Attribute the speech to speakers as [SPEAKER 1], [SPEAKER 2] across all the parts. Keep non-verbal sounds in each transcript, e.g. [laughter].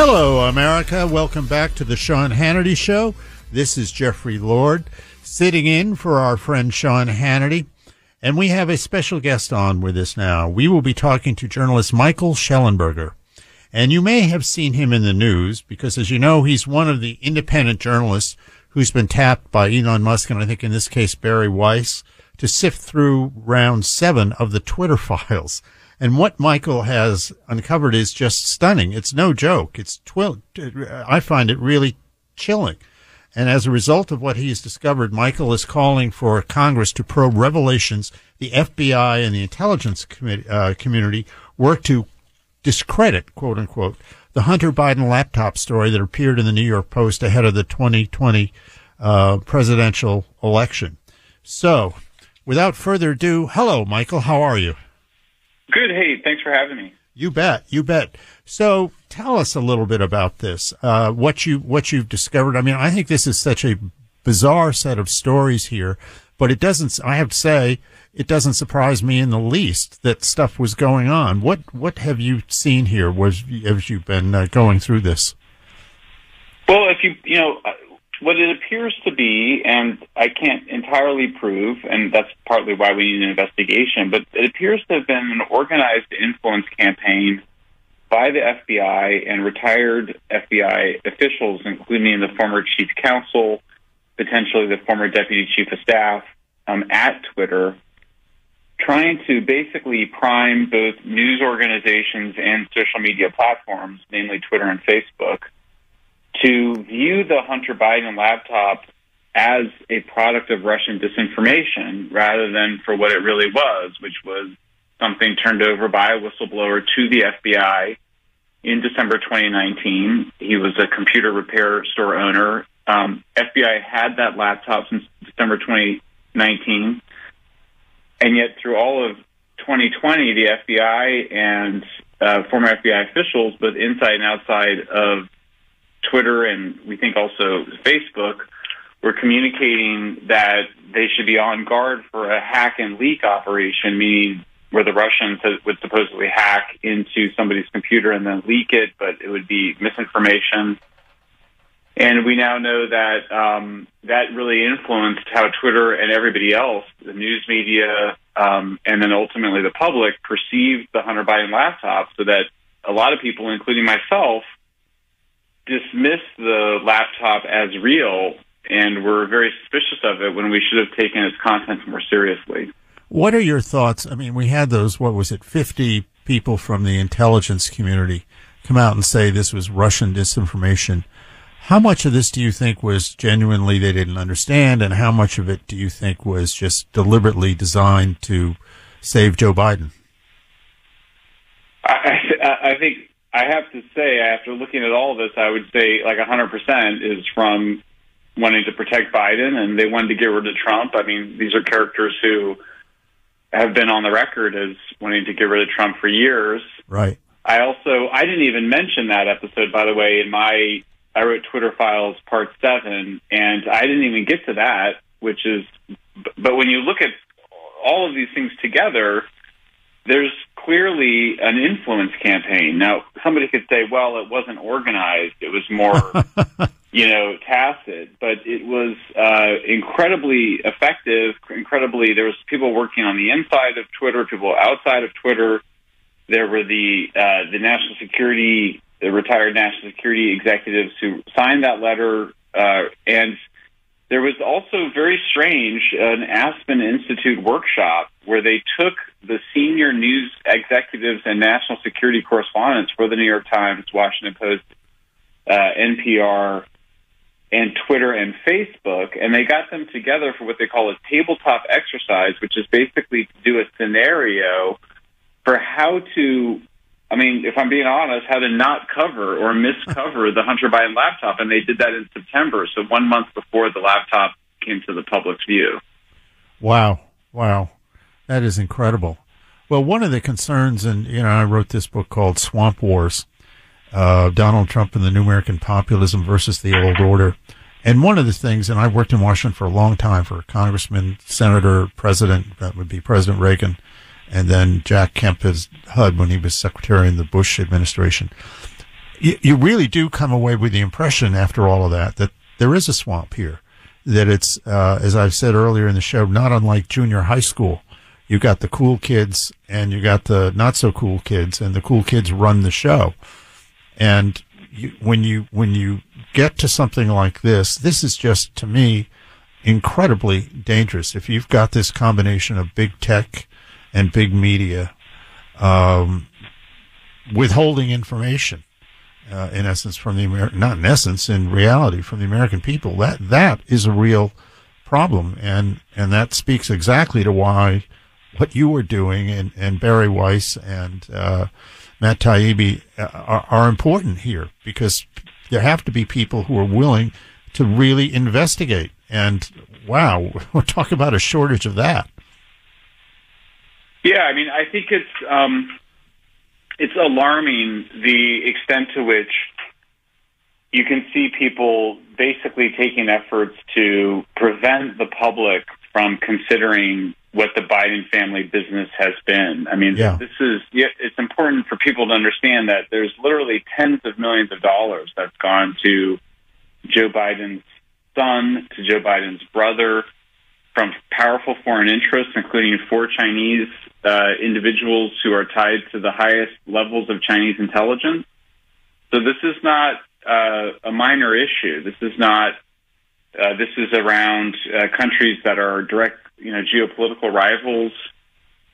[SPEAKER 1] Hello, America. Welcome back to the Sean Hannity Show. This is Jeffrey Lord sitting in for our friend Sean Hannity. And we have a special guest on with us now. We will be talking to journalist Michael Schellenberger. And you may have seen him in the news because, as you know, he's one of the independent journalists who's been tapped by Elon Musk and I think in this case Bari Weiss to sift through round seven of the Twitter [laughs] files. And what Michael has uncovered is just stunning. It's no joke. It's. I find it really chilling. And as a result of what he's discovered, Michael is calling for Congress to probe revelations the FBI and the intelligence uh, community work to discredit, quote unquote, the Hunter Biden laptop story that appeared in the New York Post ahead of the 2020 uh, presidential election. So, without further ado, hello, Michael. How are you?
[SPEAKER 2] Good. Hey, thanks for having me.
[SPEAKER 1] You bet. You bet. So tell us a little bit about this. Uh, what you what you've discovered. I mean, I think this is such a bizarre set of stories here, but it doesn't. I have to say, it doesn't surprise me in the least that stuff was going on. What what have you seen here? Was as you've been uh, going through this?
[SPEAKER 2] Well, if you you know what it appears to be, and I can't entirely prove, and that's partly why we need an investigation, but it appears to have been an organized influence campaign by the FBI and retired FBI officials, including the former chief counsel, potentially the former deputy chief of staff um, at Twitter, trying to basically prime both news organizations and social media platforms, namely Twitter and Facebook to view the Hunter Biden laptop as a product of Russian disinformation rather than for what it really was, which was something turned over by a whistleblower to the FBI in December 2019. He was a computer repair store owner. Um, FBI had that laptop since December 2019. And yet, through all of 2020, the FBI and uh, former FBI officials, both inside and outside of Twitter and we think also Facebook were communicating that they should be on guard for a hack and leak operation, meaning where the Russians would supposedly hack into somebody's computer and then leak it, but it would be misinformation. And we now know that um, that really influenced how Twitter and everybody else, the news media, um, and then ultimately the public, perceived the Hunter Biden laptop, so that a lot of people, including myself, dismiss the laptop as real and were very suspicious of it when we should have taken its contents more seriously.
[SPEAKER 1] What are your thoughts? I mean, we had those, what was it, 50 people from the intelligence community come out and say this was Russian disinformation. How much of this do you think was genuinely they didn't understand, and how much of it do you think was just deliberately designed to save Joe Biden?
[SPEAKER 2] I think I have to say, after looking at all of this, I would say like 100% is from wanting to protect Biden and they wanted to get rid of Trump. I mean, these are characters who have been on the record as wanting to get rid of Trump for years.
[SPEAKER 1] Right.
[SPEAKER 2] I also I didn't even mention that episode by the way in my I wrote Twitter files part 7 and I didn't even get to that, which is but when you look at all of these things together, there's clearly an influence campaign. Now, somebody could say, well, it wasn't organized. It was more, [laughs] you know, tacit, but it was uh, incredibly effective, incredibly, there was people working on the inside of Twitter, people outside of Twitter. There were the, uh, the national security, the retired national security executives who signed that letter, uh, and there was also very strange an Aspen Institute workshop where they took the senior news executives and national security correspondents for the New York Times, Washington Post, uh, NPR, and Twitter and Facebook, and they got them together for what they call a tabletop exercise, which is basically to do a scenario for how to I mean, if I'm being honest, how to not cover or miscover the Hunter Biden laptop, and they did that in September, so one month before the laptop came to the public's view.
[SPEAKER 1] Wow, wow, that is incredible. Well, one of the concerns, and you know, I wrote this book called Swamp Wars: uh, Donald Trump and the New American Populism versus the Old Order. And one of the things, and I worked in Washington for a long time for a congressman, senator, president, that would be President Reagan and then Jack Kemp as HUD when he was secretary in the Bush administration. You, you really do come away with the impression after all of that that there is a swamp here. That it's, uh, as I've said earlier in the show, not unlike junior high school. You got the cool kids and you got the not so cool kids, and the cool kids run the show. And you, when you when you get to something like this, this is just to me incredibly dangerous. If you've got this combination of big tech and big media um, withholding information, uh, in essence, from the American, not in essence, in reality, from the American people. That that is a real problem, and and that speaks exactly to why what you were doing and, and Bari Weiss and uh, Matt Taibbi uh, are, are important here because there have to be people who are willing to really investigate. And wow, [laughs] we're talking about a shortage of that.
[SPEAKER 2] Yeah, I mean, I think it's um, it's alarming the extent to which you can see people basically taking efforts to prevent the public from considering what the Biden family business has been. I mean, yeah. this is it's important for people to understand that there's literally tens of millions of dollars that's gone to Joe Biden's son, to Joe Biden's brother, from powerful foreign interests, including four Chinese uh, individuals who are tied to the highest levels of Chinese intelligence. So this is not uh, a minor issue. This is not. Uh, this is around uh, countries that are direct, you know, geopolitical rivals,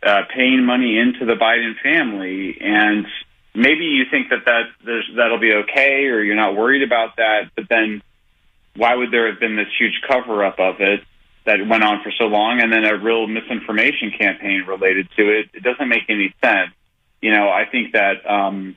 [SPEAKER 2] uh, paying money into the Biden family, and maybe you think that that that'll be okay, or you're not worried about that. But then, why would there have been this huge cover up of it? That went on for so long, and then a real misinformation campaign related to it. It doesn't make any sense. You know, I think that um,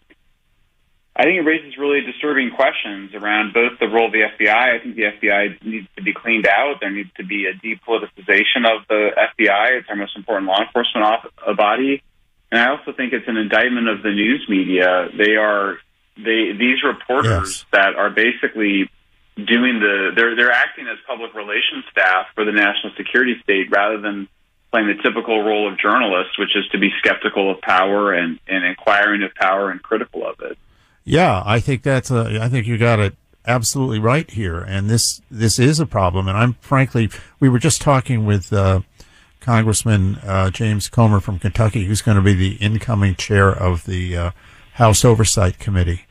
[SPEAKER 2] I think it raises really disturbing questions around both the role of the FBI. I think the FBI needs to be cleaned out. There needs to be a depoliticization of the FBI. It's our most important law enforcement off- uh, body, and I also think it's an indictment of the news media. They are they these reporters yes. that are basically doing the they're they're acting as public relations staff for the national security state rather than playing the typical role of journalists, which is to be skeptical of power and, and inquiring of power and critical of it.
[SPEAKER 1] Yeah, I think that's a, I think you got it absolutely right here. And this, this is a problem. And I'm frankly, we were just talking with, uh, Congressman, uh, James Comer from Kentucky, who's going to be the incoming chair of the, uh, House Oversight Committee.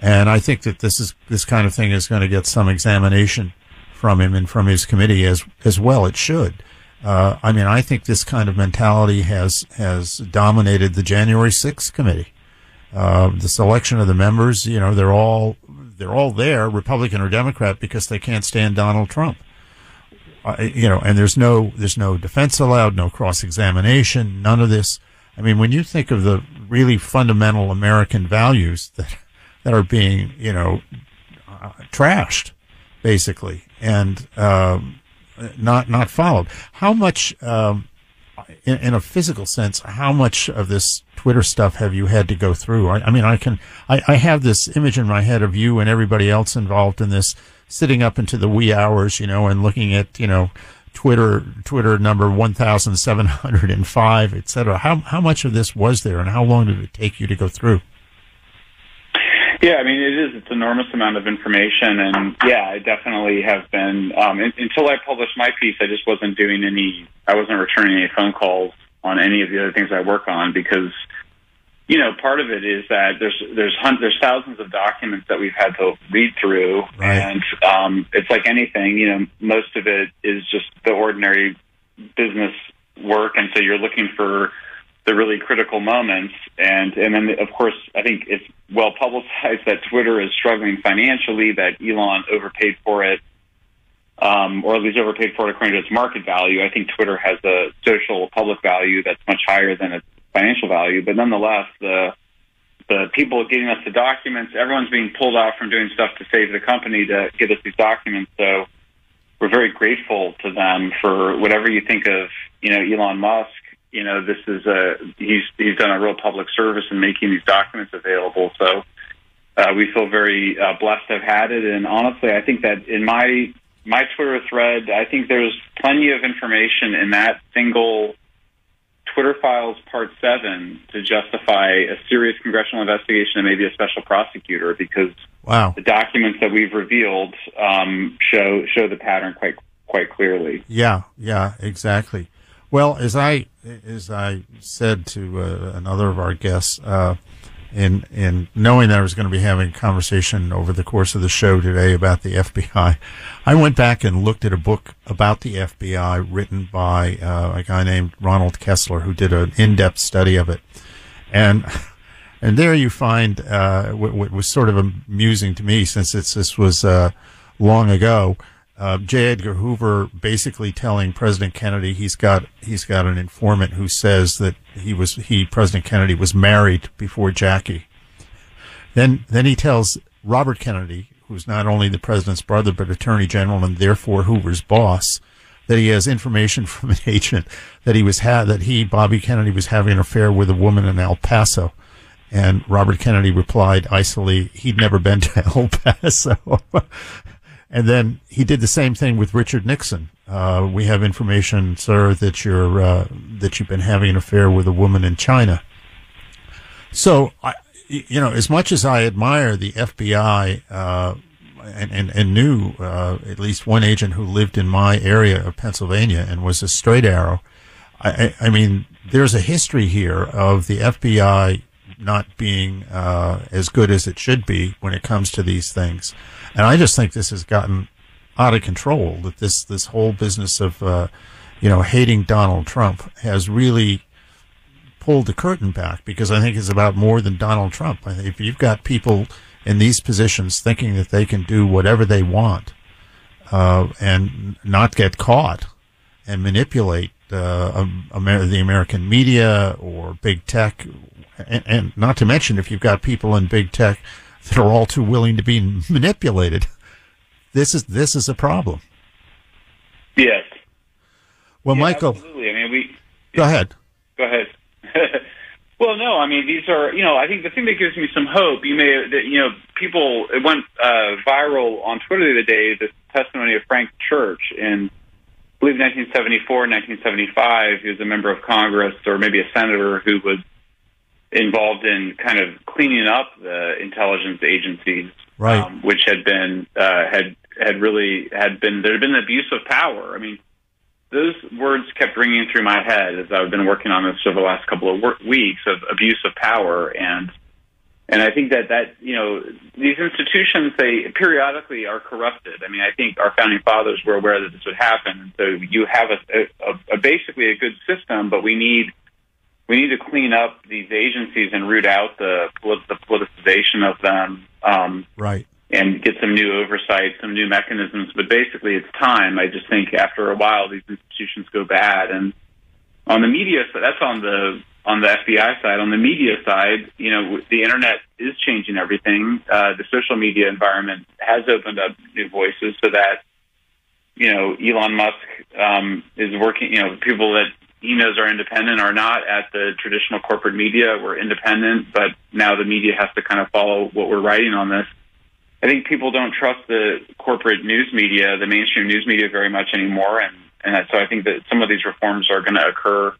[SPEAKER 1] And I think that this is this kind of thing is going to get some examination from him and from his committee as as well. It should. Uh, I mean, I think this kind of mentality has has dominated the January 6th committee. Uh, the selection of the members, you know, they're all they're all there, Republican or Democrat, because they can't stand Donald Trump. Uh, you know, and there's no there's no defense allowed, no cross examination, none of this. I mean, when you think of the really fundamental American values that that are being, you know, uh, trashed, basically, and um, not not followed. How much, um, in, in, a physical sense, how much of this Twitter stuff have you had to go through? I, I mean, I can, I, I have this image in my head of you and everybody else involved in this, sitting up into the wee hours, you know, and looking at, you know, Twitter Twitter number one thousand seven hundred and five, et cetera. How how much of this was there, and how long did it take you to go through?
[SPEAKER 2] Yeah, I mean, it is. It's enormous amount of information, and yeah, I definitely have been. Um, until I published my piece, I just wasn't doing any. I wasn't returning any phone calls on any of the other things I work on because, you know, part of it is that there's there's hun- there's thousands of documents that we've had to read through,
[SPEAKER 1] right.
[SPEAKER 2] and um, it's like anything. You know, most of it is just the ordinary business work, and so you're looking for the really critical moments. And and then of course I think it's well publicized that Twitter is struggling financially, that Elon overpaid for it, um, or at least overpaid for it according to its market value. I think Twitter has a social public value that's much higher than its financial value, but nonetheless the the people getting us the documents, everyone's being pulled out from doing stuff to save the company to get us these documents. So we're very grateful to them for whatever you think of, you know, Elon Musk you know, this is a he's he's done a real public service in making these documents available. So uh, we feel very uh, blessed to have had it. And honestly, I think that in my my Twitter thread, I think there's plenty of information in that single Twitter files part seven to justify a serious congressional investigation and maybe a special prosecutor because
[SPEAKER 1] wow.
[SPEAKER 2] the documents that we've revealed um, show show the pattern quite quite clearly.
[SPEAKER 1] Yeah, yeah, exactly. Well, as I as I said to uh, another of our guests, uh, in in knowing that I was going to be having a conversation over the course of the show today about the FBI, I went back and looked at a book about the FBI written by uh, a guy named Ronald Kessler, who did an in-depth study of it, and and there you find uh, what, what, was sort of amusing to me since this was uh, long ago uh, J. Edgar Hoover basically telling President Kennedy he's got he's got an informant who says that he was he President Kennedy was married before Jackie. Then then he tells Robert Kennedy, who's not only the president's brother but Attorney General and therefore Hoover's boss, that he has information [laughs] from an agent that he was ha- that he Bobby Kennedy was having an affair with a woman in El Paso. And Robert Kennedy replied icily, he'd never been to [laughs] El Paso. And then he did the same thing with Richard Nixon. Uh, we have information, sir, that you're uh, that you've been having an affair with a woman in China. So, I, you know, as much as I admire the FBI uh, and, and, and, knew uh, at least one agent who lived in my area of Pennsylvania and was a straight arrow, I, I mean, there's a history here of the FBI not being uh, as good as it should be when it comes to these things. And I just think this has gotten out of control. That this this whole business of uh, you know hating Donald Trump has really pulled the curtain back because I think it's about more than Donald Trump. I think if you've got people in these positions thinking that they can do whatever they want uh, and not get caught and manipulate uh, Amer- the American media or big tech, and, and not to mention if you've got people in big tech that are all too willing to be manipulated. This is this is a problem.
[SPEAKER 2] Yes.
[SPEAKER 1] Well,
[SPEAKER 2] yeah,
[SPEAKER 1] Michael.
[SPEAKER 2] Absolutely. I mean, we.
[SPEAKER 1] Go ahead.
[SPEAKER 2] Go ahead. [laughs] well, no. I mean, these are. You know, I think the thing that gives me some hope. You may. That, you know, people. It went uh, viral on Twitter the other day. The testimony of Frank Church in. I believe 1974, 1975, he was a member of Congress or maybe a senator who was involved in kind of cleaning up the intelligence agencies,
[SPEAKER 1] right.
[SPEAKER 2] um, which had been uh, had had really had been there had been abuse of power. I mean, those words kept ringing through my head as I've been working on this over the last couple of work- weeks of abuse of power and. And I think that that you know these institutions they periodically are corrupted. I mean, I think our founding fathers were aware that this would happen, and so you have a, a, a basically a good system, but we need we need to clean up these agencies and root out the the politicization of them. Um,
[SPEAKER 1] right.
[SPEAKER 2] And get some new oversight, some new mechanisms. But basically, it's time. I just think after a while, these institutions go bad. And on the media, so that's on the on the FBI side. On the media side, you know, the internet is changing everything. Uh, the social media environment has opened up new voices so that, you know, Elon Musk um, is working, you know, people that knows are independent are not at the traditional corporate media. We're independent, but now the media has to kind of follow what we're writing on this. I think people don't trust the corporate news media, the mainstream news media, very much anymore, and and so I think that some of these reforms are going to occur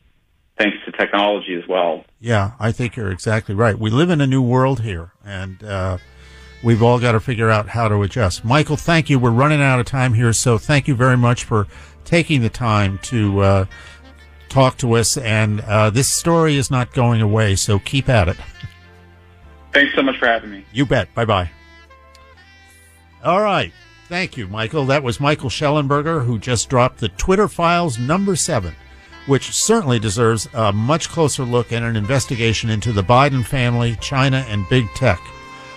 [SPEAKER 2] thanks to technology as well.
[SPEAKER 1] Yeah, I think you're exactly right. We live in a new world here, and uh, we've all got to figure out how to adjust. Michael, thank you. We're running out of time here, so thank you very much for taking the time to uh, talk to us. And uh, this story is not going away, so keep at it.
[SPEAKER 2] Thanks so much for having me.
[SPEAKER 1] You bet. Bye bye. All right. Thank you, Michael. That was Michael Schellenberger, who just dropped the Twitter Files number seven which certainly deserves a much closer look and an investigation into the Biden family, China, and big tech.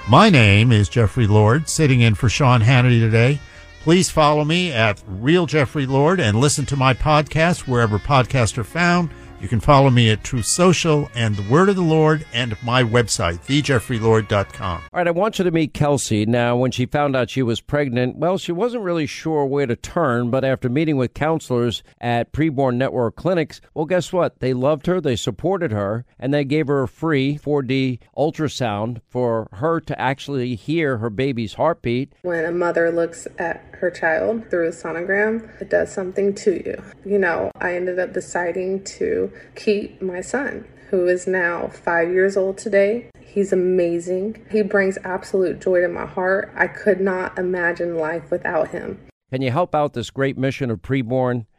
[SPEAKER 1] My name is Jeffrey Lord, sitting in for Sean Hannity today. Please follow me at Real Jeffrey Lord and listen to my podcast wherever podcasts are found. You can follow me at Truth Social and the Word of the Lord and my website, thejeffreylord.com.
[SPEAKER 3] All right, I want you to meet Kelsey. Now, when she found out she was pregnant, well, she wasn't really sure where to turn, but after meeting with counselors at Preborn Network clinics, well, guess what? They loved her, they supported her, and they gave her a free 4D ultrasound for her to actually hear her baby's heartbeat.
[SPEAKER 4] When a mother looks at her child through a sonogram, it does something to you. You know, I ended up deciding to keep my son, who is now five years old today. He's amazing. He brings absolute joy to my heart. I could not imagine life without him.
[SPEAKER 3] Can you help out this great mission of preborn?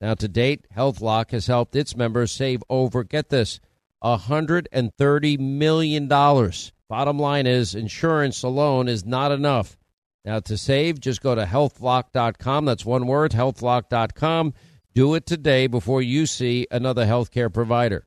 [SPEAKER 3] Now, to date, HealthLock has helped its members save over, get this, $130 million. Bottom line is, insurance alone is not enough. Now, to save, just go to healthlock.com. That's one word, healthlock.com. Do it today before you see another healthcare provider.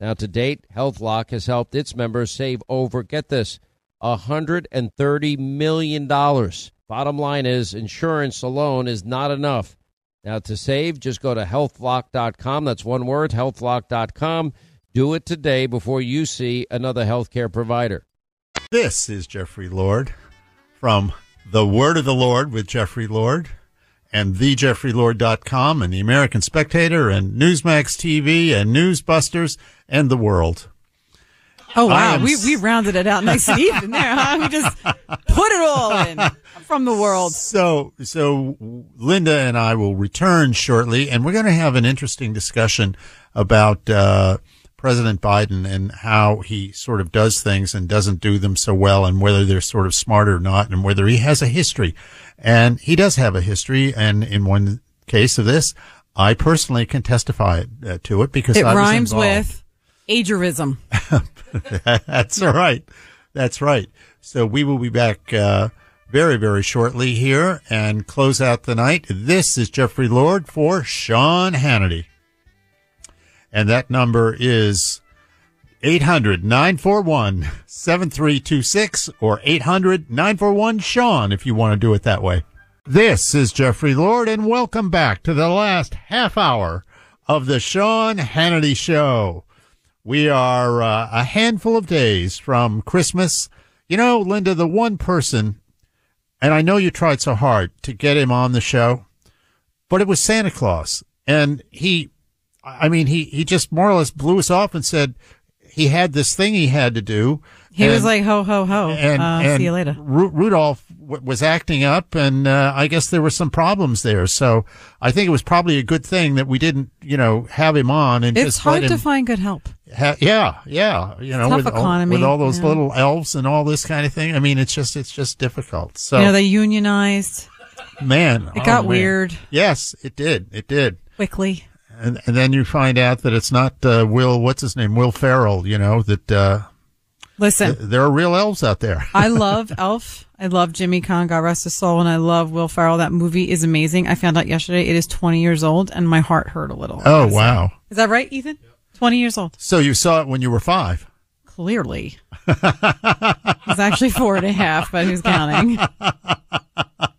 [SPEAKER 3] Now, to date, HealthLock has helped its members save over, get this, $130 million. Bottom line is, insurance alone is not enough. Now, to save, just go to healthlock.com. That's one word, healthlock.com. Do it today before you see another healthcare provider.
[SPEAKER 1] This is Jeffrey Lord from The Word of the Lord with Jeffrey Lord and thejeffreylord.com and the American Spectator and Newsmax TV and Newsbusters and the world.
[SPEAKER 5] Oh wow, we we rounded it out nice and even there, huh? We just put it all in from the world.
[SPEAKER 1] So so Linda and I will return shortly, and we're going to have an interesting discussion about uh, President Biden and how he sort of does things and doesn't do them so well, and whether they're sort of smart or not, and whether he has a history. And he does have a history, and in one case of this, I personally can testify uh, to it because
[SPEAKER 5] it
[SPEAKER 1] I
[SPEAKER 5] rhymes with agerism. [laughs]
[SPEAKER 1] That's all right. That's right. So we will be back uh, very, very shortly here and close out the night. This is Jeffrey Lord for Sean Hannity. And that number is 800 941 7326 or 800 941 Sean if you want to do it that way. This is Jeffrey Lord, and welcome back to the last half hour of the Sean Hannity Show. We are uh, a handful of days from Christmas. You know, Linda, the one person, and I know you tried so hard to get him on the show, but it was Santa Claus. And he, I mean, he, he just more or less blew us off and said he had this thing he had to do.
[SPEAKER 5] He and, was like, ho, ho, ho. And, uh, and see you later.
[SPEAKER 1] Ru- Rudolph w- was acting up, and uh, I guess there were some problems there. So I think it was probably a good thing that we didn't, you know, have him on. And
[SPEAKER 5] it's hard to find good help.
[SPEAKER 1] Ha- yeah, yeah. You know,
[SPEAKER 5] Tough
[SPEAKER 1] with
[SPEAKER 5] economy,
[SPEAKER 1] all, with all those
[SPEAKER 5] yeah.
[SPEAKER 1] little elves and all this kind of thing. I mean, it's just it's just difficult. So
[SPEAKER 5] You know, they unionized
[SPEAKER 1] man,
[SPEAKER 5] It
[SPEAKER 1] oh,
[SPEAKER 5] got
[SPEAKER 1] man.
[SPEAKER 5] weird.
[SPEAKER 1] Yes, it did. It did.
[SPEAKER 5] quickly.
[SPEAKER 1] And and then you find out that it's not uh, Will. What's his name? Will Ferrell. You know that uh,
[SPEAKER 5] Listen,
[SPEAKER 1] th- there are real elves out there. [laughs]
[SPEAKER 5] I love Elf. I love Jimmy Caan, God rest his soul, and I love Will Ferrell. That movie is amazing. I found out yesterday it is 20 years old, and my heart hurt a little.
[SPEAKER 1] oh wow!
[SPEAKER 5] Is that right, Ethan? 20 years old.
[SPEAKER 1] So you saw it when you were five.
[SPEAKER 5] Clearly. [laughs] it's actually four and a half, but who's counting? [laughs]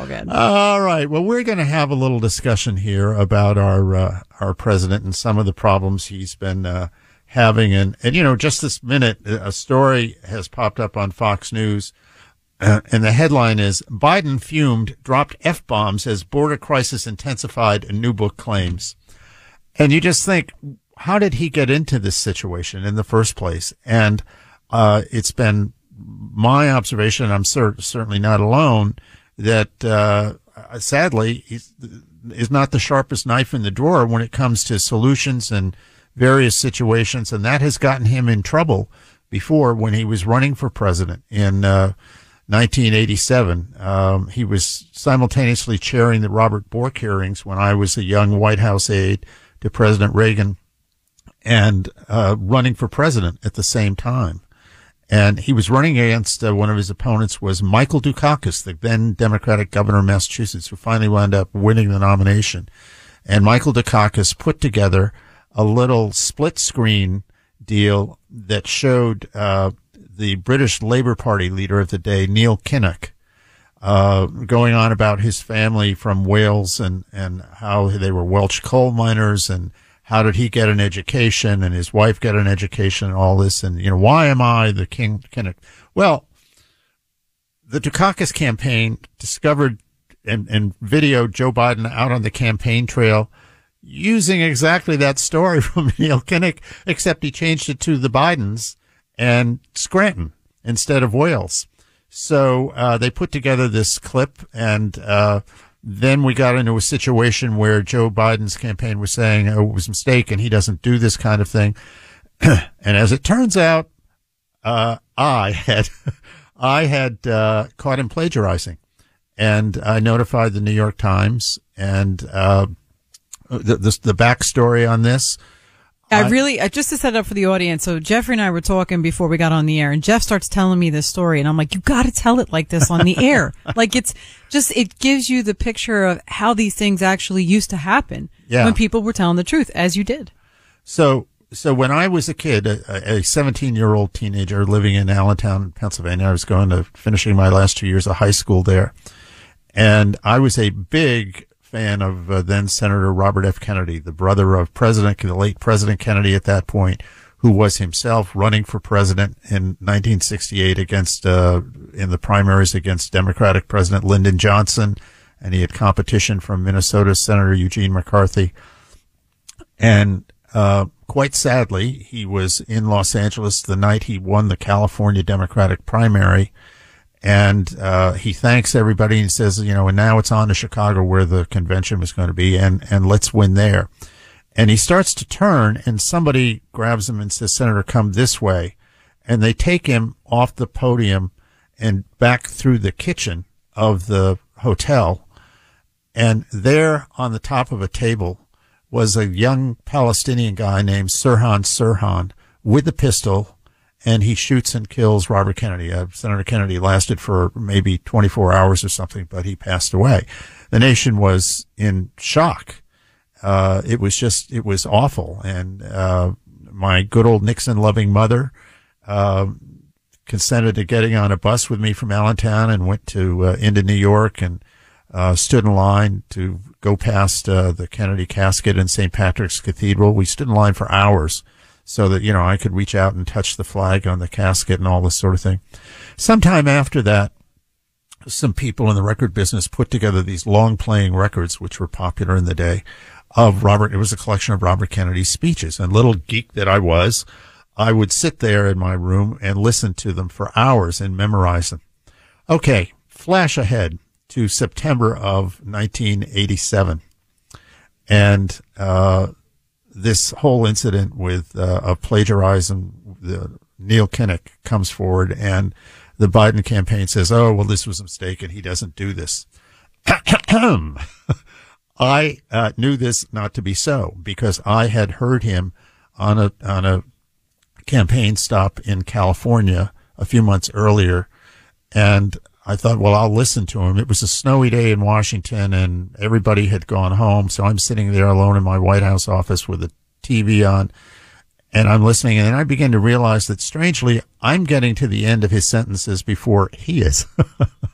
[SPEAKER 5] all good.
[SPEAKER 1] All right. Well, we're going to have a little discussion here about our uh, our president and some of the problems he's been uh, having. And and you know, just this minute, a story has popped up on Fox News. Uh, [clears throat] and the headline is Biden fumed, dropped F bombs as border crisis intensified, and new book claims. And you just think, how did he get into this situation in the first place? And uh, it's been my observation, and I'm cer- certainly not alone, that uh, sadly is not the sharpest knife in the drawer when it comes to solutions and various situations, and that has gotten him in trouble before when he was running for president in uh, 1987. Um, he was simultaneously chairing the Robert Bork hearings when I was a young White House aide to President Reagan and uh, running for president at the same time. And he was running against uh, one of his opponents was Michael Dukakis, the then Democratic governor of Massachusetts, who finally wound up winning the nomination. And Michael Dukakis put together a little split screen deal that showed uh, the British Labour Party leader of the day, Neil Kinnock, uh, going on about his family from Wales and, and how they were Welsh coal miners and how did he get an education and his wife get an education and all this and you know why am I the king? Kinnock? Well, the Dukakis campaign discovered and, and videoed Joe Biden out on the campaign trail using exactly that story [laughs] from Neil Kinnock, except he changed it to the Bidens and Scranton instead of Wales. So uh, they put together this clip and. Uh, then we got into a situation where Joe Biden's campaign was saying oh, it was a mistake and he doesn't do this kind of thing. [clears throat] and as it turns out, uh, I had, [laughs] I had, uh, caught him plagiarizing and I notified the New York Times and, uh, the, the, the backstory on this
[SPEAKER 5] I really, uh, just to set up for the audience. So Jeffrey and I were talking before we got on the air and Jeff starts telling me this story and I'm like, you got to tell it like this on the [laughs] air. like it's just, it gives you the picture of how these things actually used to happen
[SPEAKER 1] yeah.
[SPEAKER 5] when people were telling the truth as you did.
[SPEAKER 1] So, so when I was a kid, a 17 year old teenager living in Allentown, Pennsylvania, I was going to finishing my last two years of high school there. And I was a big fan of uh, then Senator Robert F. Kennedy, the brother of President, the late President Kennedy at that point, who was himself running for president in 1968 against, uh, in the primaries against Democratic President Lyndon Johnson. And he had competition from Minnesota Senator Eugene McCarthy. And, uh, quite sadly, he was in Los Angeles the night he won the California Democratic primary and uh, he thanks everybody and says, you know, and now it's on to Chicago where the convention was going to be, and and let's win there. And he starts to turn, and somebody grabs him and says, Senator, come this way, and they take him off the podium and back through the kitchen of the hotel, and there on the top of a table was a young Palestinian guy named Sirhan Sirhan with a pistol and he shoots and kills Robert Kennedy. Uh, Senator Kennedy lasted for maybe 24 hours or something, but he passed away. The nation was in shock. Uh, it was just, it was awful. And, uh, my good old Nixon loving mother, uh, consented to getting on a bus with me from Allentown and went to, uh, into New York and, uh, stood in line to go past, the Kennedy casket in St. Patrick's Cathedral. We stood in line for hours so that, you know, I could reach out and touch the flag on the casket and all this sort of thing. Sometime after that, some people in the record business put together these long playing records, which were popular in the day of Robert. It was a collection of Robert Kennedy's speeches and little geek that I was. I would sit there in my room and listen to them for hours and memorize them. Okay. Flash ahead to September of 1987. And, uh, this whole incident with uh, of plagiarism, the Neil Kinnock comes forward, and the Biden campaign says, "Oh, well, this was a mistake, and he doesn't do this." [clears throat] I uh, knew this not to be so because I had heard him on a on a campaign stop in California a few months earlier, and I thought, well, I'll listen to him. It was a snowy day in Washington and everybody had gone home. So I'm sitting there alone in my White House office with the TV on. and I'm listening, and then I begin to realize that strangely, I'm getting to the end of his sentences before he is.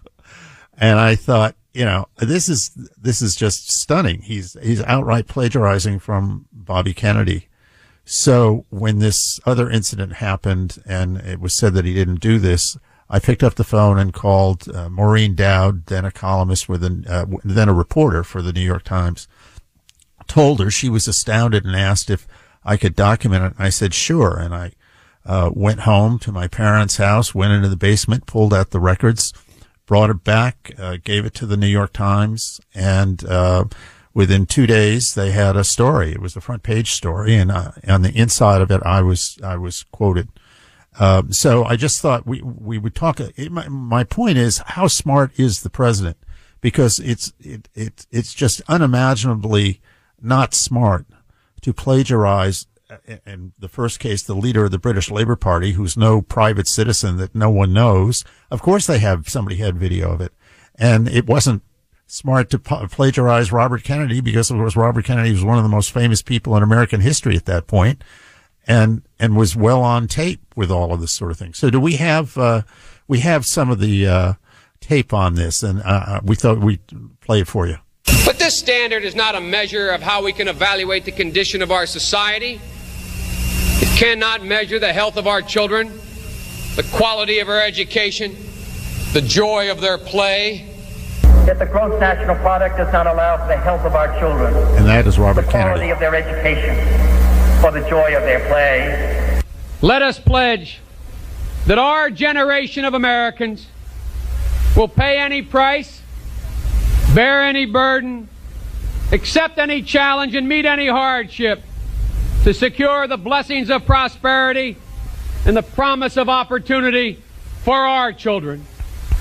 [SPEAKER 1] [laughs] and I thought, you know, this is this is just stunning. He's he's outright plagiarizing from Bobby Kennedy. So when this other incident happened, and it was said that he didn't do this, I picked up the phone and called uh, Maureen Dowd, then a columnist with an, uh, then a reporter for the New York Times. Told her she was astounded and asked if I could document it. And I said sure, and I uh, went home to my parents' house, went into the basement, pulled out the records, brought it back, uh, gave it to the New York Times, and uh, within two days they had a story. It was a front page story, and uh, on the inside of it, I was I was quoted. Um, so I just thought we we would talk. It, my, my point is, how smart is the president? Because it's it, it it's just unimaginably not smart to plagiarize. In the first case, the leader of the British Labour Party, who's no private citizen that no one knows. Of course, they have somebody had video of it, and it wasn't smart to plagiarize Robert Kennedy because, of course, Robert Kennedy was one of the most famous people in American history at that point and and was well on tape with all of this sort of thing. So do we have uh, we have some of the uh, tape on this, and uh, uh, we thought we'd play it for you.
[SPEAKER 6] But this standard is not a measure of how we can evaluate the condition of our society. It cannot measure the health of our children, the quality of our education, the joy of their play.
[SPEAKER 7] Yet the gross national product does not allow for the health of our children.
[SPEAKER 1] And that is Robert
[SPEAKER 7] the
[SPEAKER 1] Kennedy.
[SPEAKER 7] quality of their education for the joy of their play.
[SPEAKER 6] Let us pledge that our generation of Americans will pay any price, bear any burden, accept any challenge, and meet any hardship to secure the blessings of prosperity and the promise of opportunity for our children.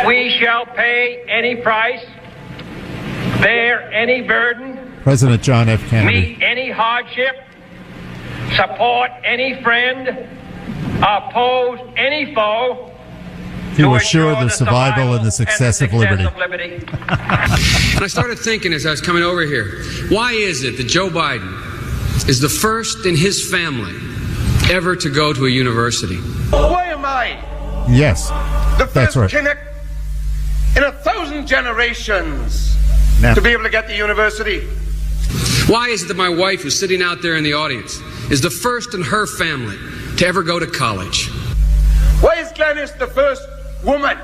[SPEAKER 6] We shall pay any price, bear any burden,
[SPEAKER 1] President John F. Kennedy.
[SPEAKER 6] meet any hardship, support any friend, oppose any foe,
[SPEAKER 1] To assure the survival and the success of liberty. [laughs]
[SPEAKER 6] and I started thinking as I was coming over here, why is it that Joe Biden is the first in his family ever to go to a university?
[SPEAKER 8] Why am I
[SPEAKER 1] Yes,
[SPEAKER 8] the
[SPEAKER 1] that's
[SPEAKER 8] first
[SPEAKER 1] right.
[SPEAKER 8] Kinnock in a thousand generations
[SPEAKER 1] Now,
[SPEAKER 8] to be able to get to university?
[SPEAKER 6] Why is it that my wife, who's sitting out there in the audience, is the first in her family to ever go to college?
[SPEAKER 8] Why is Glenys the first woman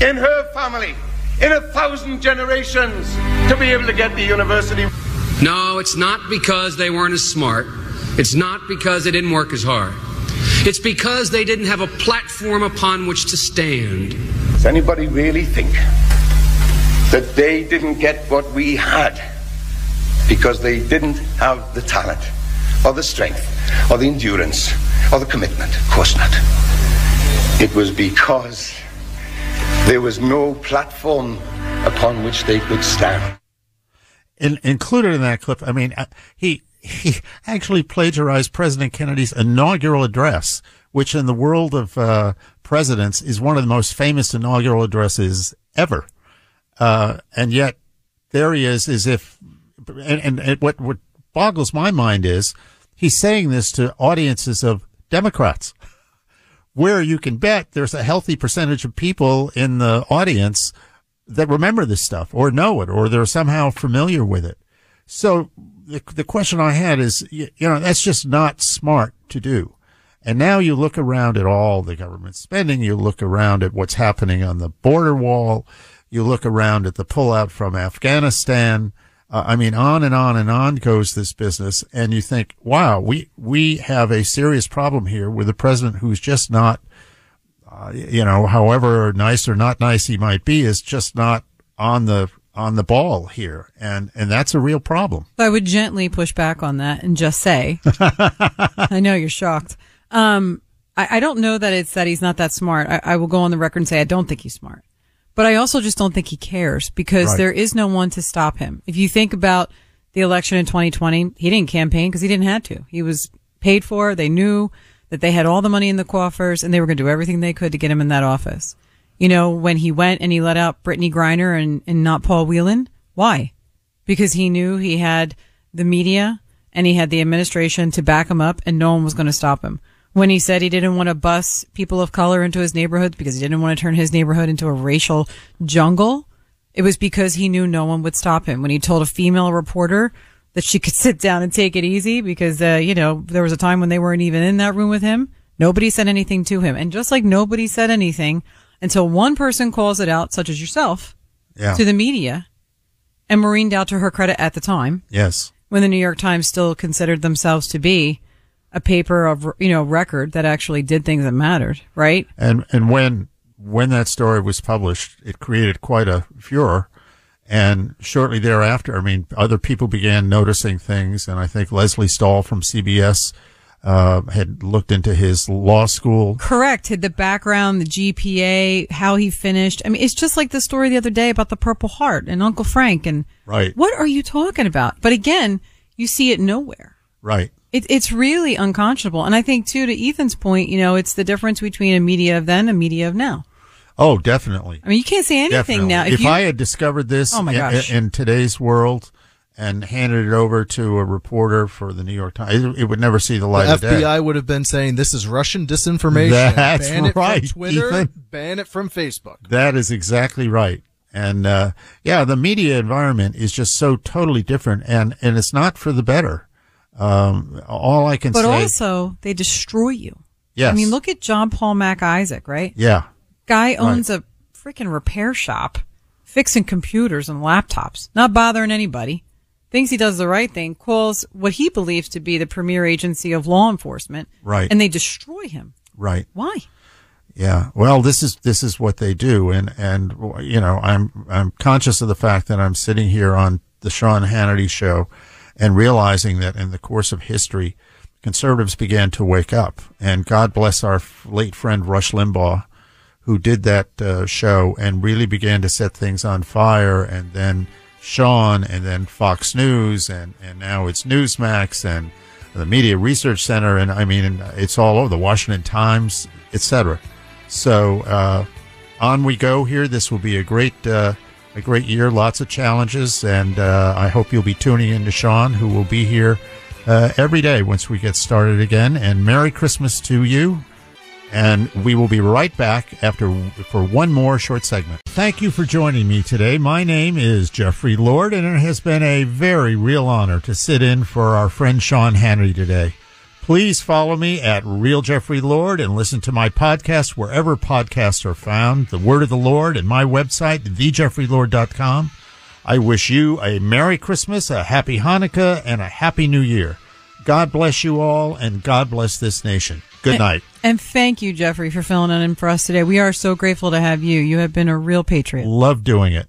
[SPEAKER 8] in her family in a thousand generations to be able to get to university?
[SPEAKER 6] No, it's not because they weren't as smart. It's not because they didn't work as hard. It's because they didn't have a platform upon which to stand.
[SPEAKER 8] Does anybody really think that they didn't get what we had because they didn't have the talent or the strength or the endurance or the commitment? Of course not. It was because there was no platform upon which they could stand.
[SPEAKER 1] in, included in that clip, I mean, uh, he he actually plagiarized President Kennedy's inaugural address, which in the world of uh, presidents is one of the most famous inaugural addresses ever. Uh, and yet there he is, as if, and, and, and what what boggles my mind is he's saying this to audiences of Democrats [laughs] where you can bet there's a healthy percentage of people in the audience that remember this stuff or know it or they're somehow familiar with it. So the, the question I had is, you, you know, that's just not smart to do. And now you look around at all the government spending, you look around at what's happening on the border wall, you look around at the pullout from Afghanistan. Uh, I mean, on and on and on goes this business. And you think, wow, we, we have a serious problem here with a president who's just not, uh, you know, however nice or not nice he might be, is just not on the, on the ball here. And, and that's a real problem.
[SPEAKER 5] I would gently push back on that and just say, [laughs] I know you're shocked. Um, I, I don't know that it's that he's not that smart. I, I will go on the record and say I don't think he's smart, but I also just don't think he cares because
[SPEAKER 1] Right.
[SPEAKER 5] there is no one to stop him. If you think about the election in 2020, he didn't campaign because he didn't have to. He was paid for. They knew that they had all the money in the coffers and they were going to do everything they could to get him in that office. You know, when he went and he let out Brittney Griner and, and not Paul Whelan, why? Because he knew he had the media and he had the administration to back him up, and no one was going to stop him. When he said he didn't want to bus people of color into his neighborhood because he didn't want to turn his neighborhood into a racial jungle, it was because he knew no one would stop him. When he told a female reporter that she [laughs] could sit down and take it easy because, uh, you know, there was a time when they weren't even in that room with him. Nobody said anything to him. And just like nobody said anything until one person calls it out, such as yourself,
[SPEAKER 1] Yeah.
[SPEAKER 5] to the media, and Maureen Dowd, to her credit at the time,
[SPEAKER 1] yes.
[SPEAKER 5] when the New York Times still considered themselves to be a paper of, you know, record that actually did things that mattered, right?
[SPEAKER 1] And and when when that story was published, it created quite a furor. And shortly thereafter, I mean, other people began noticing things, and I think Lesley Stahl from CBS uh, had looked into his law school.
[SPEAKER 5] Correct. Had the background, the GPA, how he finished. I mean, it's just like the story the other day about the Purple Heart and Uncle Frank. And
[SPEAKER 1] Right.
[SPEAKER 5] what are you talking about? But again, you see it nowhere.
[SPEAKER 1] Right.
[SPEAKER 5] It, it's really unconscionable. And I think too, to Ethan's point, you know, it's the difference between a media of then and a media of now.
[SPEAKER 1] Oh, definitely.
[SPEAKER 5] I mean, you can't say anything
[SPEAKER 1] Definitely.
[SPEAKER 5] now.
[SPEAKER 1] If,
[SPEAKER 5] you,
[SPEAKER 1] I had discovered this
[SPEAKER 5] Oh, my
[SPEAKER 1] in-
[SPEAKER 5] gosh.
[SPEAKER 1] in, today's world and handed it over to a reporter for the New York Times, it, it would never see the light
[SPEAKER 9] The
[SPEAKER 1] of day.
[SPEAKER 9] FBI would have been saying this is Russian disinformation.
[SPEAKER 1] That's
[SPEAKER 9] ban it
[SPEAKER 1] right,
[SPEAKER 9] from Twitter.
[SPEAKER 1] Ethan.
[SPEAKER 9] Ban it from Facebook.
[SPEAKER 1] That is exactly right. And uh, yeah, the media environment is just so totally different, and and it's not for the better. Um, all I can
[SPEAKER 5] but
[SPEAKER 1] say, But
[SPEAKER 5] also they destroy you.
[SPEAKER 1] yes,
[SPEAKER 5] I mean, look at John Paul Mac Isaac, right?
[SPEAKER 1] yeah,
[SPEAKER 5] Guy owns a freaking repair shop, fixing computers and laptops, not bothering anybody. Thinks he does the right thing, calls what he believes to be the premier agency of law enforcement,
[SPEAKER 1] Right.
[SPEAKER 5] And they destroy him.
[SPEAKER 1] right,
[SPEAKER 5] Why?
[SPEAKER 1] yeah. Well, this is this is what they do, and and you know, I'm I'm conscious of the fact that I'm sitting here on the Sean Hannity show, and realizing that in the course of history, conservatives began to wake up, and God bless our late friend Rush Limbaugh. who did that uh, show and really began to set things on fire. And then Sean, and then Fox News, and, and now it's Newsmax and the Media Research Center. And I mean, it's all over the Washington Times, etc. So uh, on we go here. This will be a great, uh, a great year. Lots of challenges, and uh, I hope you'll be tuning in to Sean, who will be here uh, every day once we get started again. And Merry Christmas to you. And we will be right back after for one more short segment. Thank you for joining me today. My name is Jeffrey Lord, and it has been a very real honor to sit in for our friend Sean Hannity today. Please follow me at Real Jeffrey Lord and listen to my podcast wherever podcasts are found. The Word of the Lord and my website, thejeffreylord.com. I wish you a Merry Christmas, a Happy Hanukkah, and a Happy New Year. God bless you all, and God bless this nation. Good night.
[SPEAKER 5] And thank you, Jeffrey, for filling it in for us today. We are so grateful to have you. You have been a real patriot.
[SPEAKER 1] Love doing it.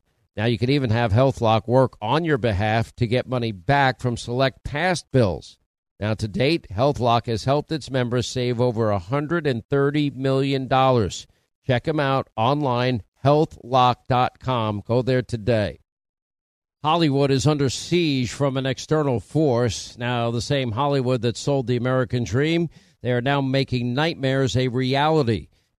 [SPEAKER 3] Now, you can even have HealthLock work on your behalf to get money back from select past bills. Now, to date, HealthLock has helped its members save over $130 million. Check them out online, healthlock.com. Go there today. Hollywood is under siege from an external force. Now, the same Hollywood that sold the American dream, they are now making nightmares a reality.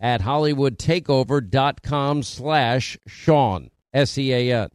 [SPEAKER 3] at hollywoodtakeover.com slash Sean, S-E-A-N.